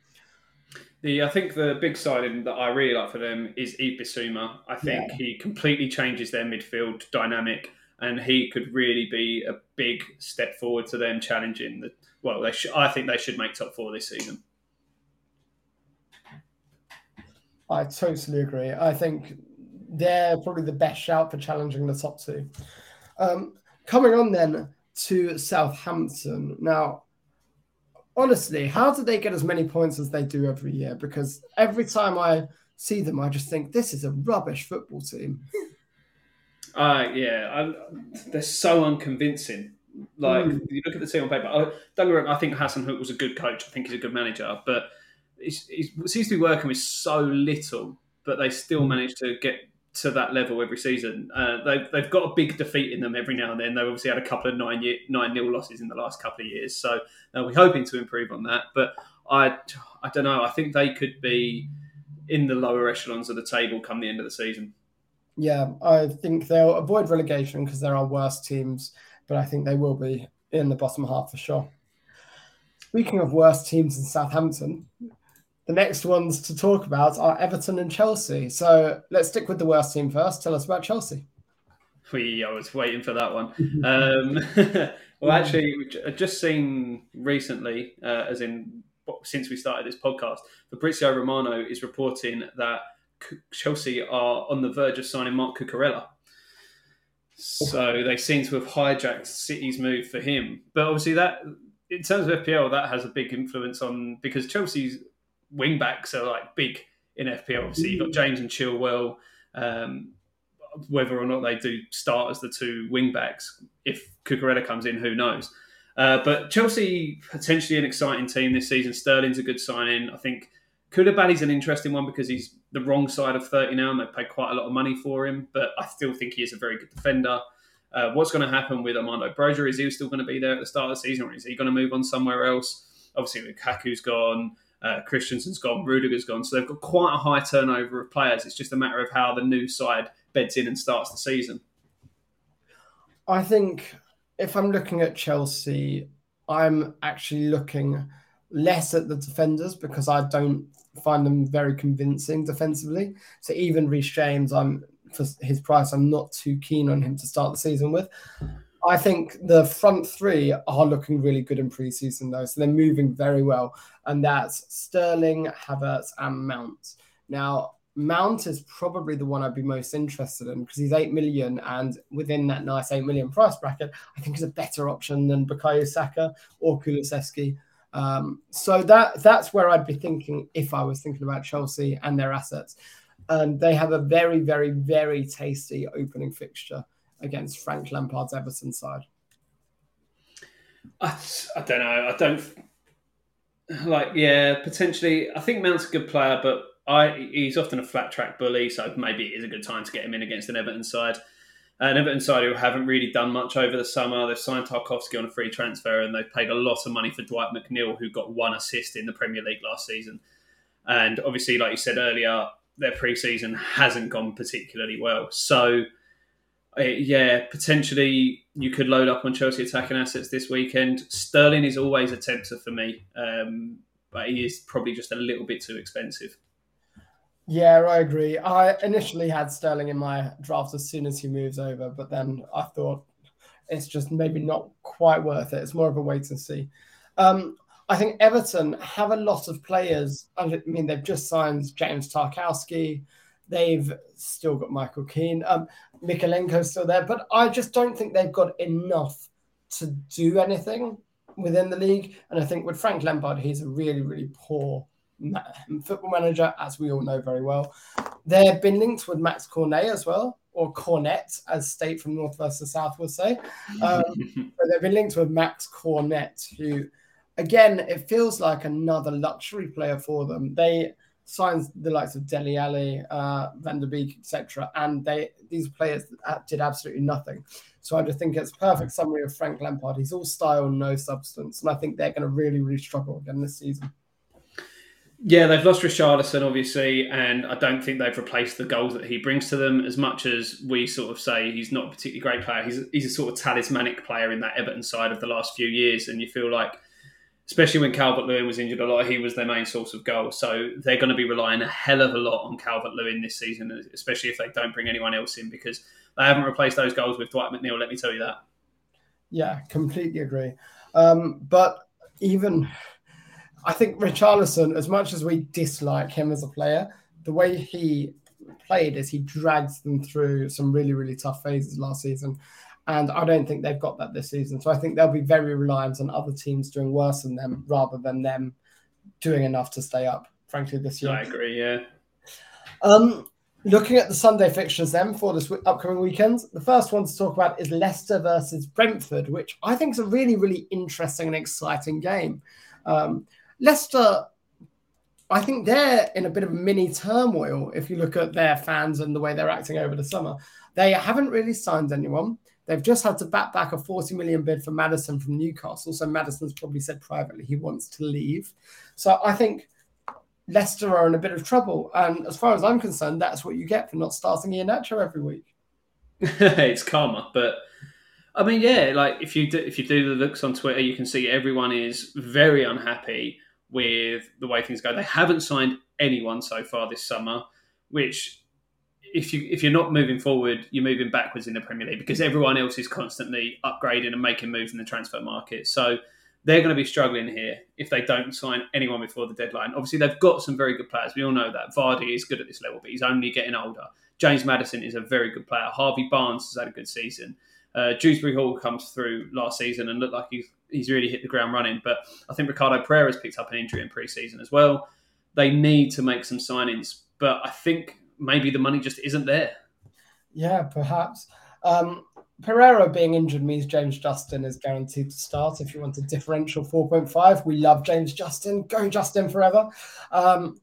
The I think the big signing that I really like for them is Ibisuma. I think yeah. he completely changes their midfield dynamic, and he could really be a big step forward to them challenging the. Well, they sh- I think they should make top four this season. I totally agree. I think they're probably the best shout for challenging the top two. Um, coming on then to Southampton. Now, honestly, how do they get as many points as they do every year? Because every time I see them, I just think this is a rubbish football team. Uh, yeah, I, they're so unconvincing. Like mm. you look at the team on paper. I, don't get me wrong, I think Hasenhüttl was a good coach. I think he's a good manager, but it seems to be working with so little, but they still mm. manage to get to that level every season. Uh, they've, they've got a big defeat in them every now and then. They've obviously had a couple of nine year, nine nil losses in the last couple of years, so uh, we're hoping to improve on that. But I I don't know. I think they could be in the lower echelons of the table come the end of the season. Yeah, I think they'll avoid relegation because there are worse teams, but I think they will be in the bottom half for sure. Speaking of worse teams in Southampton, the next ones to talk about are Everton and Chelsea. So let's stick with the worst team first. Tell us about Chelsea. We, I was waiting for that one. <laughs> um, <laughs> well, actually, I've just seen recently, uh, as in since we started this podcast, Fabrizio Romano is reporting that Chelsea are on the verge of signing Marc Cucurella. So they seem to have hijacked City's move for him. But obviously, that in terms of FPL, that has a big influence on because Chelsea's wing backs are like big in FPL. Obviously, you've got. James and Chilwell. Um, whether or not they do start as the two wing backs, if Cucurella comes in, who knows? Uh, but Chelsea potentially an exciting team this season. Sterling's a good signing. I think Koulibaly's an interesting one because he's the wrong side of 30 now and they've paid quite a lot of money for him. But I still think he is a very good defender. Uh, what's going to happen with Armando Broja? Is he still going to be there at the start of the season or is he going to move on somewhere else? Obviously, Lukaku's gone. Uh, Christensen's gone, Rudiger's gone. So they've got quite a high turnover of players. It's just a matter of how the new side beds in and starts the season. I think if I'm looking at Chelsea, I'm actually looking less at the defenders because I don't find them very convincing defensively. So even Reece James, I'm for his price, I'm not too keen on him to start the season with. I think the front three are looking really good in preseason though, so they're moving very well, and that's Sterling, Havertz, and Mount. Now, Mount is probably the one I'd be most interested in because he's eight million, and within that nice eight million price bracket, I think is a better option than Bukayo Saka or Kulusevski. Um, so that that's where I'd be thinking if I was thinking about Chelsea and their assets. And they have a very, very, very tasty opening fixture against Frank Lampard's Everton side? I, I don't know. I don't like. Yeah, potentially. I think Mount's a good player, but I he's often a flat track bully, so maybe it is a good time to get him in against an Everton side. An Everton side who haven't really done much over the summer. They've signed Tarkowski on a free transfer, and they've paid a lot of money for Dwight McNeil, who got one assist in the Premier League last season. And obviously, like you said earlier, their pre-season hasn't gone particularly well. So yeah, potentially you could load up on Chelsea attacking assets this weekend. Sterling is always a tempter for me, um, but he is probably just a little bit too expensive. Yeah, I agree. I initially had Sterling in my draft as soon as he moves over, but then I thought it's just maybe not quite worth it. It's more of a wait and see. Um, I think Everton have a lot of players. I mean, they've just signed James Tarkowski. They've still got Michael Keane. Um, Mykolenko's still there, but I just don't think they've got enough to do anything within the league. And I think with Frank Lampard, he's a really, really poor football manager, as we all know very well. They've been linked with Max Cornet as well, or Cornet, as State from North versus South would say. Um, <laughs> but they've been linked with Max Cornet, who, again, it feels like another luxury player for them. They signs the likes of Dele Alli, uh, Van der Beek, etc. And they these players did absolutely nothing. So I just think it's perfect summary of Frank Lampard. He's all style, no substance, and I think they're going to really, really struggle again this season. Yeah, they've lost Richarlison, obviously, and I don't think they've replaced the goals that he brings to them as much as we sort of say he's not a particularly great player. He's, he's a sort of talismanic player in that Everton side of the last few years, and you feel like especially when Calvert Lewin was injured a lot, he was their main source of goals. So they're going to be relying a hell of a lot on Calvert Lewin this season, especially if they don't bring anyone else in because they haven't replaced those goals with Dwight McNeil. Let me tell you that. Yeah, completely agree. Um, but even I think Richarlison, as much as we dislike him as a player, the way he played is he drags them through some really, really tough phases last season. And I don't think they've got that this season. So I think they'll be very reliant on other teams doing worse than them rather than them doing enough to stay up, frankly, this year. I agree, yeah. Um, looking at the Sunday fixtures then for this upcoming weekend, the first one to talk about is Leicester versus Brentford, which I think is a really, really interesting and exciting game. Um, Leicester I think they're in a bit of a mini turmoil if you look at their fans and the way they're acting over the summer. They haven't really signed anyone. They've just had to back back a 40 million bid for Maddison from Newcastle. So Maddison's probably said privately he wants to leave. So I think Leicester are in a bit of trouble. And as far as I'm concerned, that's what you get for not starting Iheanacho every week. <laughs> it's karma, but I mean, yeah, like if you do, if you do the looks on Twitter, you can see everyone is very unhappy with the way things go. They haven't signed anyone so far this summer, which if you if you're not moving forward, you're moving backwards in the Premier League because everyone else is constantly upgrading and making moves in the transfer market. So they're going to be struggling here if they don't sign anyone before the deadline. Obviously, they've got some very good players. We all know that Vardy is good at this level, but he's only getting older. James Maddison is a very good player. Harvey Barnes has had a good season. Uh, Dewsbury Hall comes through last season and looked like he's he's really hit the ground running. But I think Ricardo Pereira's picked up an injury in pre-season as well. They need to make some signings, but I think maybe the money just isn't there. Yeah, perhaps. Um, Pereira being injured means James Justin is guaranteed to start. If you want a differential 4.5, we love James Justin. Go Justin forever. Um,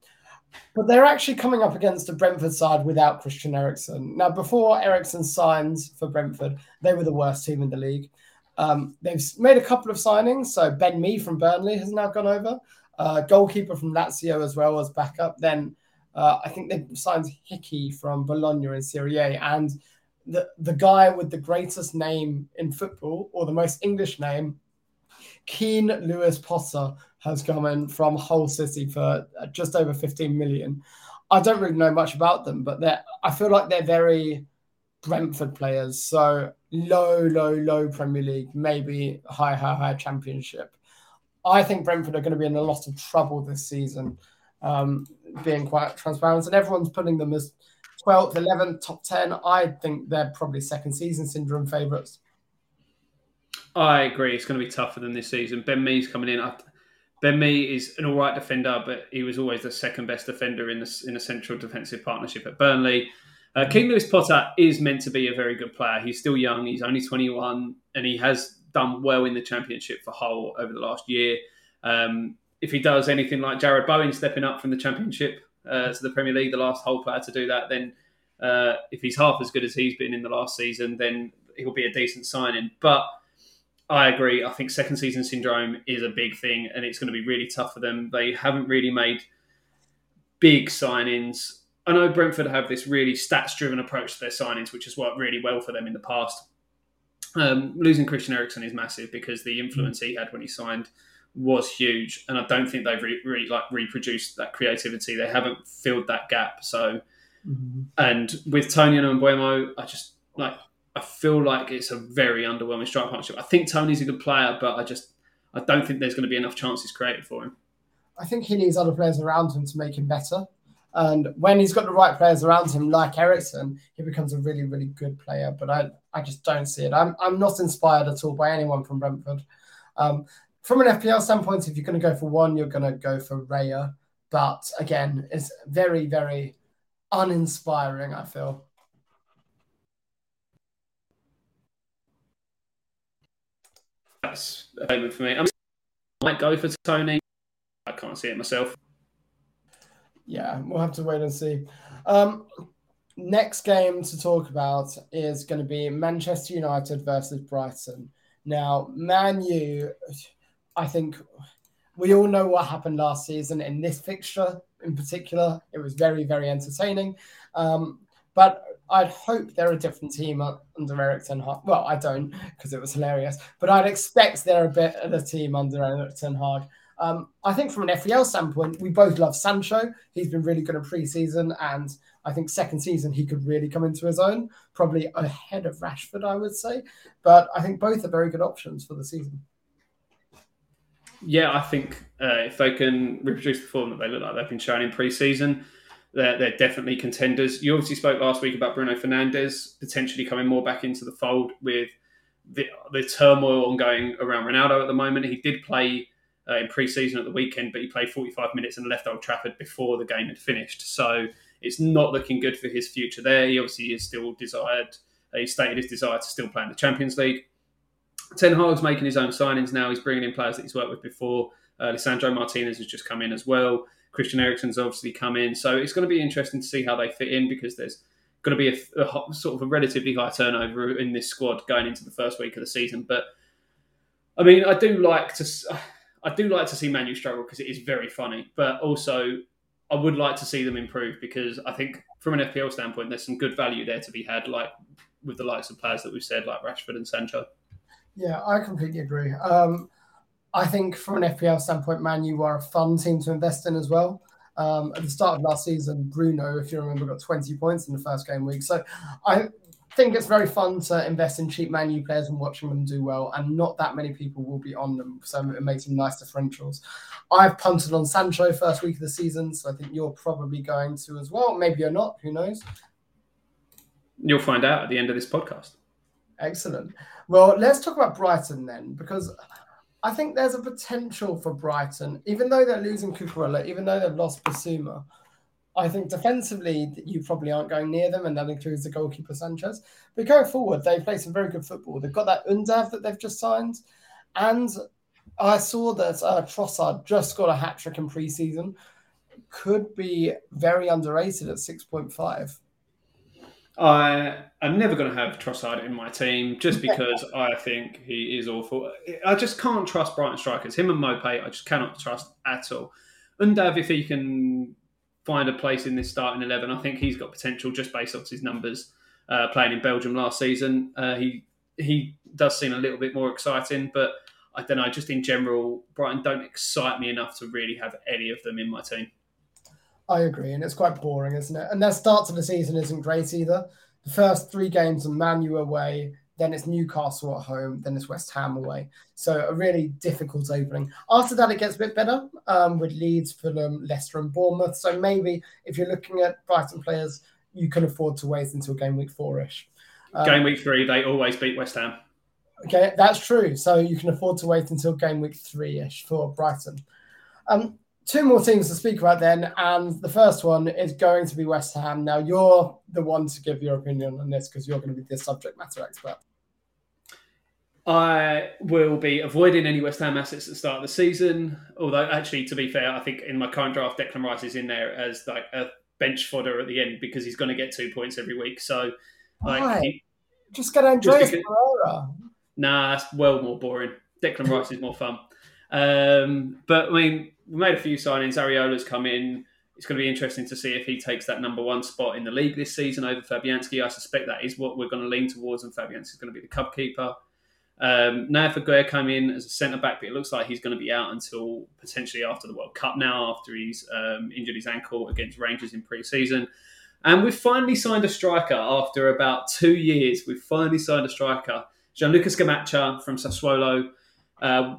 but they're actually coming up against a Brentford side without Christian Eriksen. Now, before Eriksen signs for Brentford, they were the worst team in the league. Um, they've made a couple of signings. So Ben Mee from Burnley has now gone over. Uh, goalkeeper from Lazio as well as backup. Then uh, I think they signed Hickey from Bologna in Serie A. And the, the guy with the greatest name in football, or the most English name, Keane Lewis Potter, has come in from Hull City for uh, just over 15 million. I don't really know much about them, but they're, I feel like they're very Brentford players. So low, low, low Premier League, maybe high, high, high Championship. I think Brentford are going to be in a lot of trouble this season, um, being quite transparent. And everyone's putting them as 12th, 11th, top 10. I think they're probably second season syndrome favourites. I agree. It's going to be tough for them this season. Ben Mee's coming in. Ben Mee is an all right defender, but he was always the second best defender in the in a central defensive partnership at Burnley. Uh, Keane Lewis Potter is meant to be a very good player. He's still young. He's only 21, and he has done well in the championship for Hull over the last year. Um, if he does anything like Jarrod Bowen stepping up from the championship uh, to the Premier League, the last Hull player to do that, then uh, if he's half as good as he's been in the last season, then he'll be a decent signing. But I agree. I think second season syndrome is a big thing, and it's going to be really tough for them. They haven't really made big signings I know Brentford have this really stats driven approach to their signings, which has worked really well for them in the past. Um, losing Christian Eriksen is massive because the influence he had when he signed was huge, and I don't think they've re- really like reproduced that creativity. They haven't filled that gap. So, mm-hmm. and with Toney and Mbeumo, I just like I feel like it's a very underwhelming strike partnership. I think Toney's a good player, but I just I don't think there's going to be enough chances created for him. I think he needs other players around him to make him better. And when he's got the right players around him, like Eriksen, he becomes a really, really good player. But I, I just don't see it. I'm, I'm not inspired at all by anyone from Brentford. Um, from an FPL standpoint, if you're going to go for one, you're going to go for Raya. But again, it's very, very uninspiring, I feel. That's a payment for me. I might go for Toney. I can't see it myself yeah, we'll have to wait and see. Um, next game to talk about is going to be Manchester United versus Brighton. Now, Man U, I think we all know what happened last season in this fixture in particular. It was very, very entertaining. Um, but I'd hope they're a different team under Erik Ten Hag. Well, I don't because it was hilarious, but I'd expect they're a bit of a team under Erik Ten Hag. Um, I think from an FPL standpoint, we both love Sancho. He's been really good in pre-season, and I think second season he could really come into his own, probably ahead of Rashford, I would say. But I think both are very good options for the season. Yeah, I think uh, if they can reproduce the form that they look like they've been showing in pre-season, they're, they're definitely contenders. You obviously spoke last week about Bruno Fernandes potentially coming more back into the fold with the, the turmoil ongoing around Ronaldo at the moment. He did play uh, in pre-season at the weekend, but he played 45 minutes and left Old Trafford before the game had finished. So it's not looking good for his future there. He obviously is still desired. He stated his desire to still play in the Champions League. Ten Hag's making his own signings now. He's bringing in players that he's worked with before. Uh, Lisandro Martinez has just come in as well. Christian Eriksen's obviously come in. So it's going to be interesting to see how they fit in because there's going to be a, a, sort of a relatively high turnover in this squad going into the first week of the season. But I mean, I do like to I do like to see Manu struggle because it is very funny, but also I would like to see them improve because I think from an FPL standpoint, there's some good value there to be had, like with the likes of players that we've said, like Rashford and Sancho. Yeah, I completely agree. Um, I think from an FPL standpoint, Man U are a fun team to invest in as well. Um, at the start of last season, Bruno, if you remember, got 20 points in the first game week. So I think it's very fun to invest in cheap Man U players and watching them do well, and not that many people will be on them. So it makes them nice differentials. I've punted on Sancho first week of the season, so I think you're probably going to as well. Maybe you're not, who knows? You'll find out at the end of this podcast. Excellent. Well, let's talk about Brighton then, because I think there's a potential for Brighton, even though they're losing Cucurella, even though they've lost Bissouma. I think defensively, you probably aren't going near them, and that includes the goalkeeper Sanchez. But going forward, they play some very good football. They've got that Undav that they've just signed, and I saw that uh, Trossard just got a hat trick in preseason. Could be very underrated at six point five. I am never going to have Trossard in my team just because I think he is awful. I just can't trust Brighton strikers. Him and Maupay, I just cannot trust at all. Undav, if he can find a place in this starting 11, I think he's got potential just based off his numbers uh, playing in Belgium last season. Uh, he he does seem a little bit more exciting, but I don't know, just in general, Brighton don't excite me enough to really have any of them in my team. I agree, and it's quite boring, isn't it? And their start to the season isn't great either. The first three games are Manu away, then it's Newcastle at home, then it's West Ham away. So a really difficult opening. After that, it gets a bit better um, with Leeds, Fulham, Leicester, and Bournemouth. So maybe if you're looking at Brighton players, you can afford to wait until game week four-ish. Um, game week three, they always beat West Ham. Okay, that's true. So you can afford to wait until game week three-ish for Brighton. Um, two more teams to speak about then, and the first one is going to be West Ham. Now, you're the one to give your opinion on this because you're going to be the subject matter expert. I will be avoiding any West Ham assets at the start of the season. Although, actually, to be fair, I think in my current draft, Declan Rice is in there as like a bench fodder at the end because he's going to get two points every week. So, like, he, just get Andreas Pereira. Nah, that's well more boring. Declan Rice is more fun. Um, but I mean, we made a few signings. Areola's come in. It's going to be interesting to see if he takes that number one spot in the league this season over Fabianski. I suspect that is what we're going to lean towards, and Fabianski is going to be the cup keeper. Um, Nayef Aguerd come in as a centre back, but it looks like he's going to be out until potentially after the World Cup now, after he's um, injured his ankle against Rangers in pre season. And we've finally signed a striker after about two years. We've finally signed a striker, Gianluca Scamacca from Sassuolo. Uh,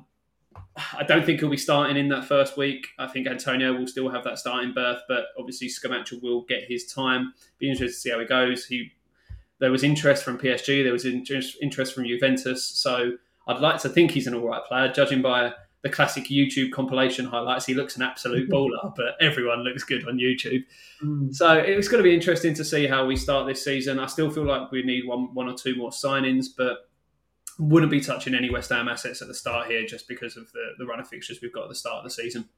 I don't think he'll be starting in that first week. I think Antonio will still have that starting berth, but obviously Scamacca will get his time. Be interested to see how he goes. He there was interest from PSG, there was interest from Juventus, so I'd like to think he's an all right player, judging by the classic YouTube compilation highlights. He looks an absolute <laughs> baller, but everyone looks good on YouTube. Mm. So it's going to be interesting to see how we start this season. I still feel like we need one, one or two more signings, but wouldn't be touching any West Ham assets at the start here just because of the, the run of fixtures we've got at the start of the season.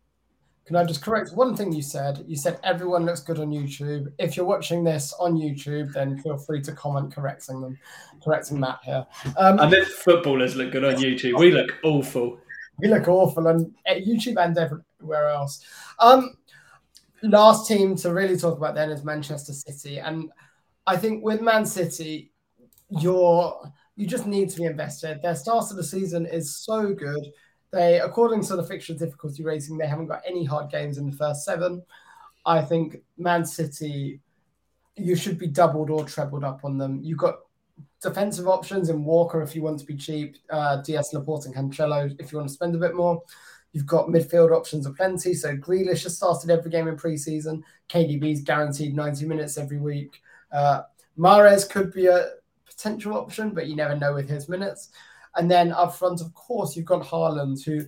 Can I just correct one thing you said? You said everyone looks good on YouTube. If you're watching this on YouTube, then feel free to comment correcting them, correcting Matt here. Um, I meant footballers look good on YouTube. We look awful. We look awful on YouTube and everywhere else. Um, last team to really talk about then is Manchester City, and I think with Man City, you're you just need to be invested. Their start of the season is so good. They, according to the fixture difficulty rating, they haven't got any hard games in the first seven. I think Man City, you should be doubled or trebled up on them. You've got defensive options in Walker if you want to be cheap, uh, Dias Laporte and Cancelo if you want to spend a bit more. You've got midfield options aplenty. So Grealish has started every game in preseason. KDB's guaranteed 90 minutes every week. Uh, Mahrez could be a potential option, but you never know with his minutes. And then up front, of course, you've got Haaland, who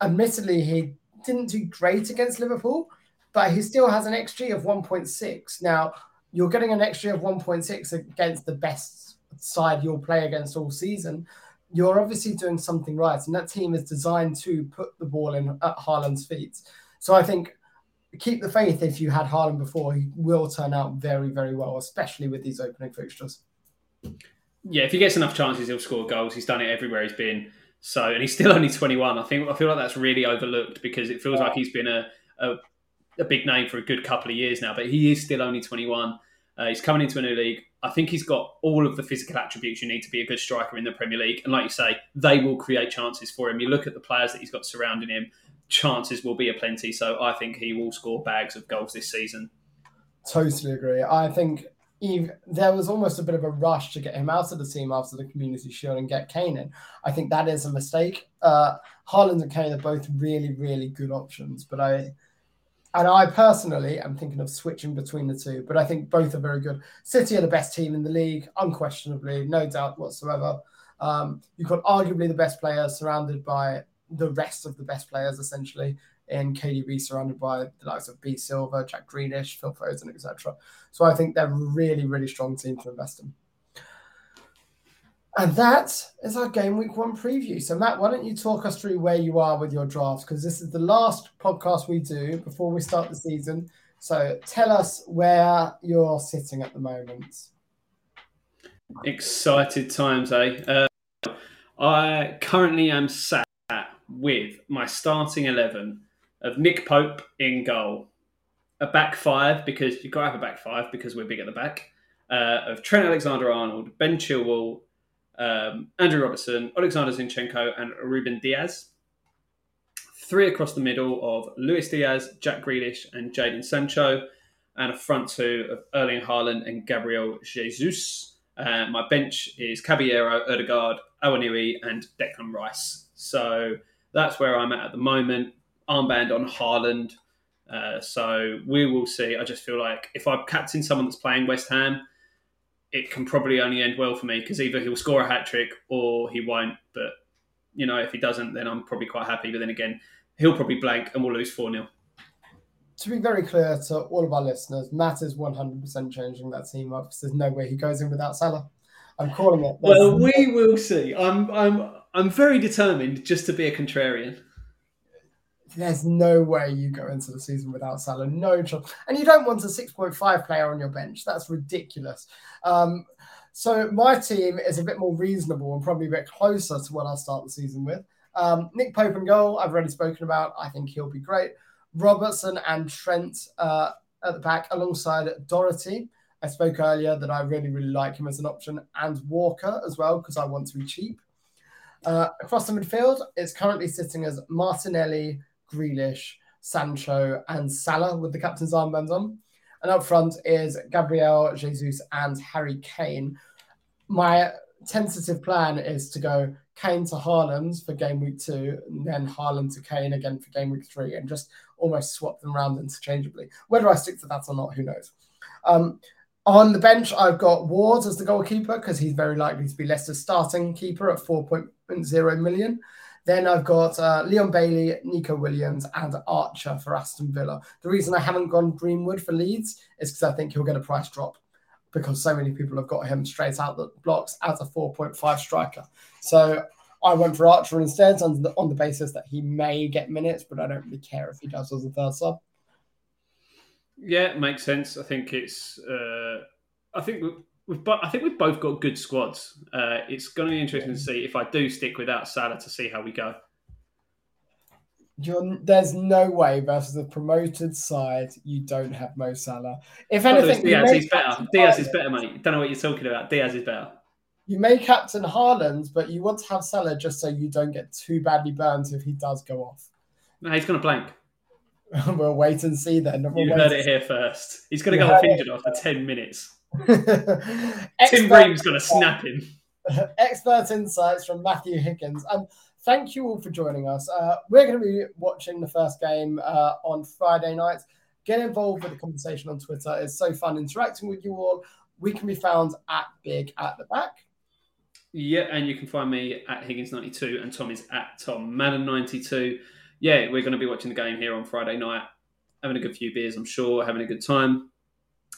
admittedly he didn't do great against Liverpool, but he still has an XG of 1.6. Now, you're getting an XG of 1.6 against the best side you'll play against all season. you're obviously doing something right. And that team is designed to put the ball in at Haaland's feet. So I think keep the faith if you had Haaland before, he will turn out very, very well, especially with these opening fixtures. Yeah, if he gets enough chances, he'll score goals. He's done it everywhere he's been. So, and he's still <laughs> only 21. I think I feel like that's really overlooked because it feels yeah. like he's been a, a, a big name for a good couple of years now, but he is still only 21. Uh, he's coming into a new league. I think he's got all of the physical attributes you need to be a good striker in the Premier League. And like you say, they will create chances for him. You look at the players that he's got surrounding him, chances will be aplenty. So I think he will score bags of goals this season. Totally agree. I think Eve, there was almost a bit of a rush to get him out of the team after the Community Shield and get Kane in. I think that is a mistake. Uh, Haaland and Kane are both really, really good options, but I and I personally am thinking of switching between the two, but I think both are very good. City are the best team in the league, unquestionably, no doubt whatsoever. Um, you've got arguably the best players surrounded by the rest of the best players, essentially, in KDB, surrounded by the likes of B Silva, Jack Grealish, Phil Foden, etc. So I think they're really, really strong team to invest in. And that is our game week one preview. So, Matt, why don't you talk us through where you are with your drafts? Because this is the last podcast we do before we start the season. So, tell us where you're sitting at the moment. Excited times, eh? Uh, I currently am sat with my starting 11 of Nick Pope in goal, a back five, because you've got to have a back five because we're big at the back, uh, of Trent Alexander Arnold, Ben Chilwell um, Andrew Robertson, Alexander Zinchenko, and Ruben Dias. Three across the middle of Luis Diaz, Jack Grealish, and Jadon Sancho, and a front two of Erling Haaland and Gabriel Jesus. Uh, my bench is Caballero, Odegaard, Awoniyi, and Declan Rice. So that's where I'm at at the moment. Armband on Haaland. Uh, so we will see. I just feel like if I captain someone that's playing West Ham, it can probably only end well for me because either he'll score a hat trick or he won't. But you know, if he doesn't, then I'm probably quite happy. But then again, he'll probably blank and we'll lose four 0 To be very clear to all of our listeners, Matt is 100% changing that team up. Because there's no way he goes in without Salah. I'm calling it. There's well, we will see. I'm I'm I'm very determined just to be a contrarian there's no way you go into the season without Salah. No chance. And you don't want a 6.5 player on your bench. That's ridiculous. Um, so my team is a bit more reasonable and probably a bit closer to what I'll start the season with. Um, Nick Pope and goal, I've already spoken about. I think he'll be great. Robertson and Trent uh, at the back alongside Doherty. I spoke earlier that I really, really like him as an option, and Walker as well, because I want to be cheap. Uh, across the midfield, it's currently sitting as Martinelli, Grealish, Sancho, and Salah with the captain's armbands on. And up front is Gabriel Jesus and Harry Kane. My tentative plan is to go Kane to Haaland for game week two, and then Haaland to Kane again for game week three, and just almost swap them around interchangeably. Whether I stick to that or not, who knows? Um, on the bench, I've got Ward as the goalkeeper because he's very likely to be Leicester's starting keeper at 4.0 million. Then I've got uh, Leon Bailey, Neco Williams, and Archer for Aston Villa. The reason I haven't gone Greenwood for Leeds is because I think he'll get a price drop because so many people have got him straight out the blocks as a 4.5 striker. So I went for Archer instead on the, on the basis that he may get minutes, but I don't really care if he does as a third sub. Yeah, makes sense. I think it's. Uh, I think we've I think we've both got good squads. Uh, it's going to be interesting to see if I do stick without Salah to see how we go. You're, there's no way versus a promoted side you don't have Mo Salah. If anything, Diaz is better. Diaz is better, mate. Don't know what you're talking about. Diaz is better. You may captain Haaland, but you want to have Salah just so you don't get too badly burned if he does go off. No, he's going to blank. <laughs> we'll wait and see then. We'll you heard it here first. He's going to go off injured after 10 minutes. Tim going to snap him. Expert insights from Matthew Higgins. And thank you all for joining us. Uh, we're going to be watching the first game uh, on Friday night. Get involved with the conversation on Twitter. It's so fun interacting with you all. We can be found at Big at the Back. Yeah, and you can find me at Higgins92 and Tom is at Tom Madden92. Yeah, we're going to be watching the game here on Friday night, having a good few beers, I'm sure, having a good time.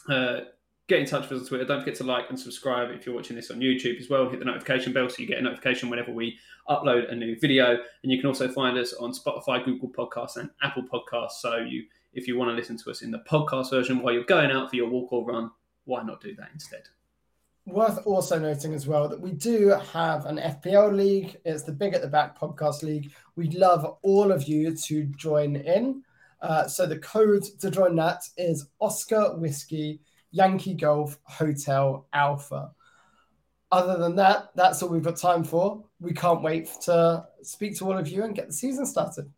Uh, get in touch with us on Twitter. Don't forget to like and subscribe if you're watching this on YouTube as well. Hit the notification bell so you get a notification whenever we upload a new video. And you can also find us on Spotify, Google Podcasts, and Apple Podcasts. So you, if you want to listen to us in the podcast version while you're going out for your walk or run, why not do that instead? Worth also noting as well that we do have an FPL league. It's the Big at the Back podcast league. We'd love all of you to join in. Uh, so the code to join that is Oscar Whiskey Yankee Golf Hotel Alpha. Other than that, that's all we've got time for. We can't wait to speak to all of you and get the season started.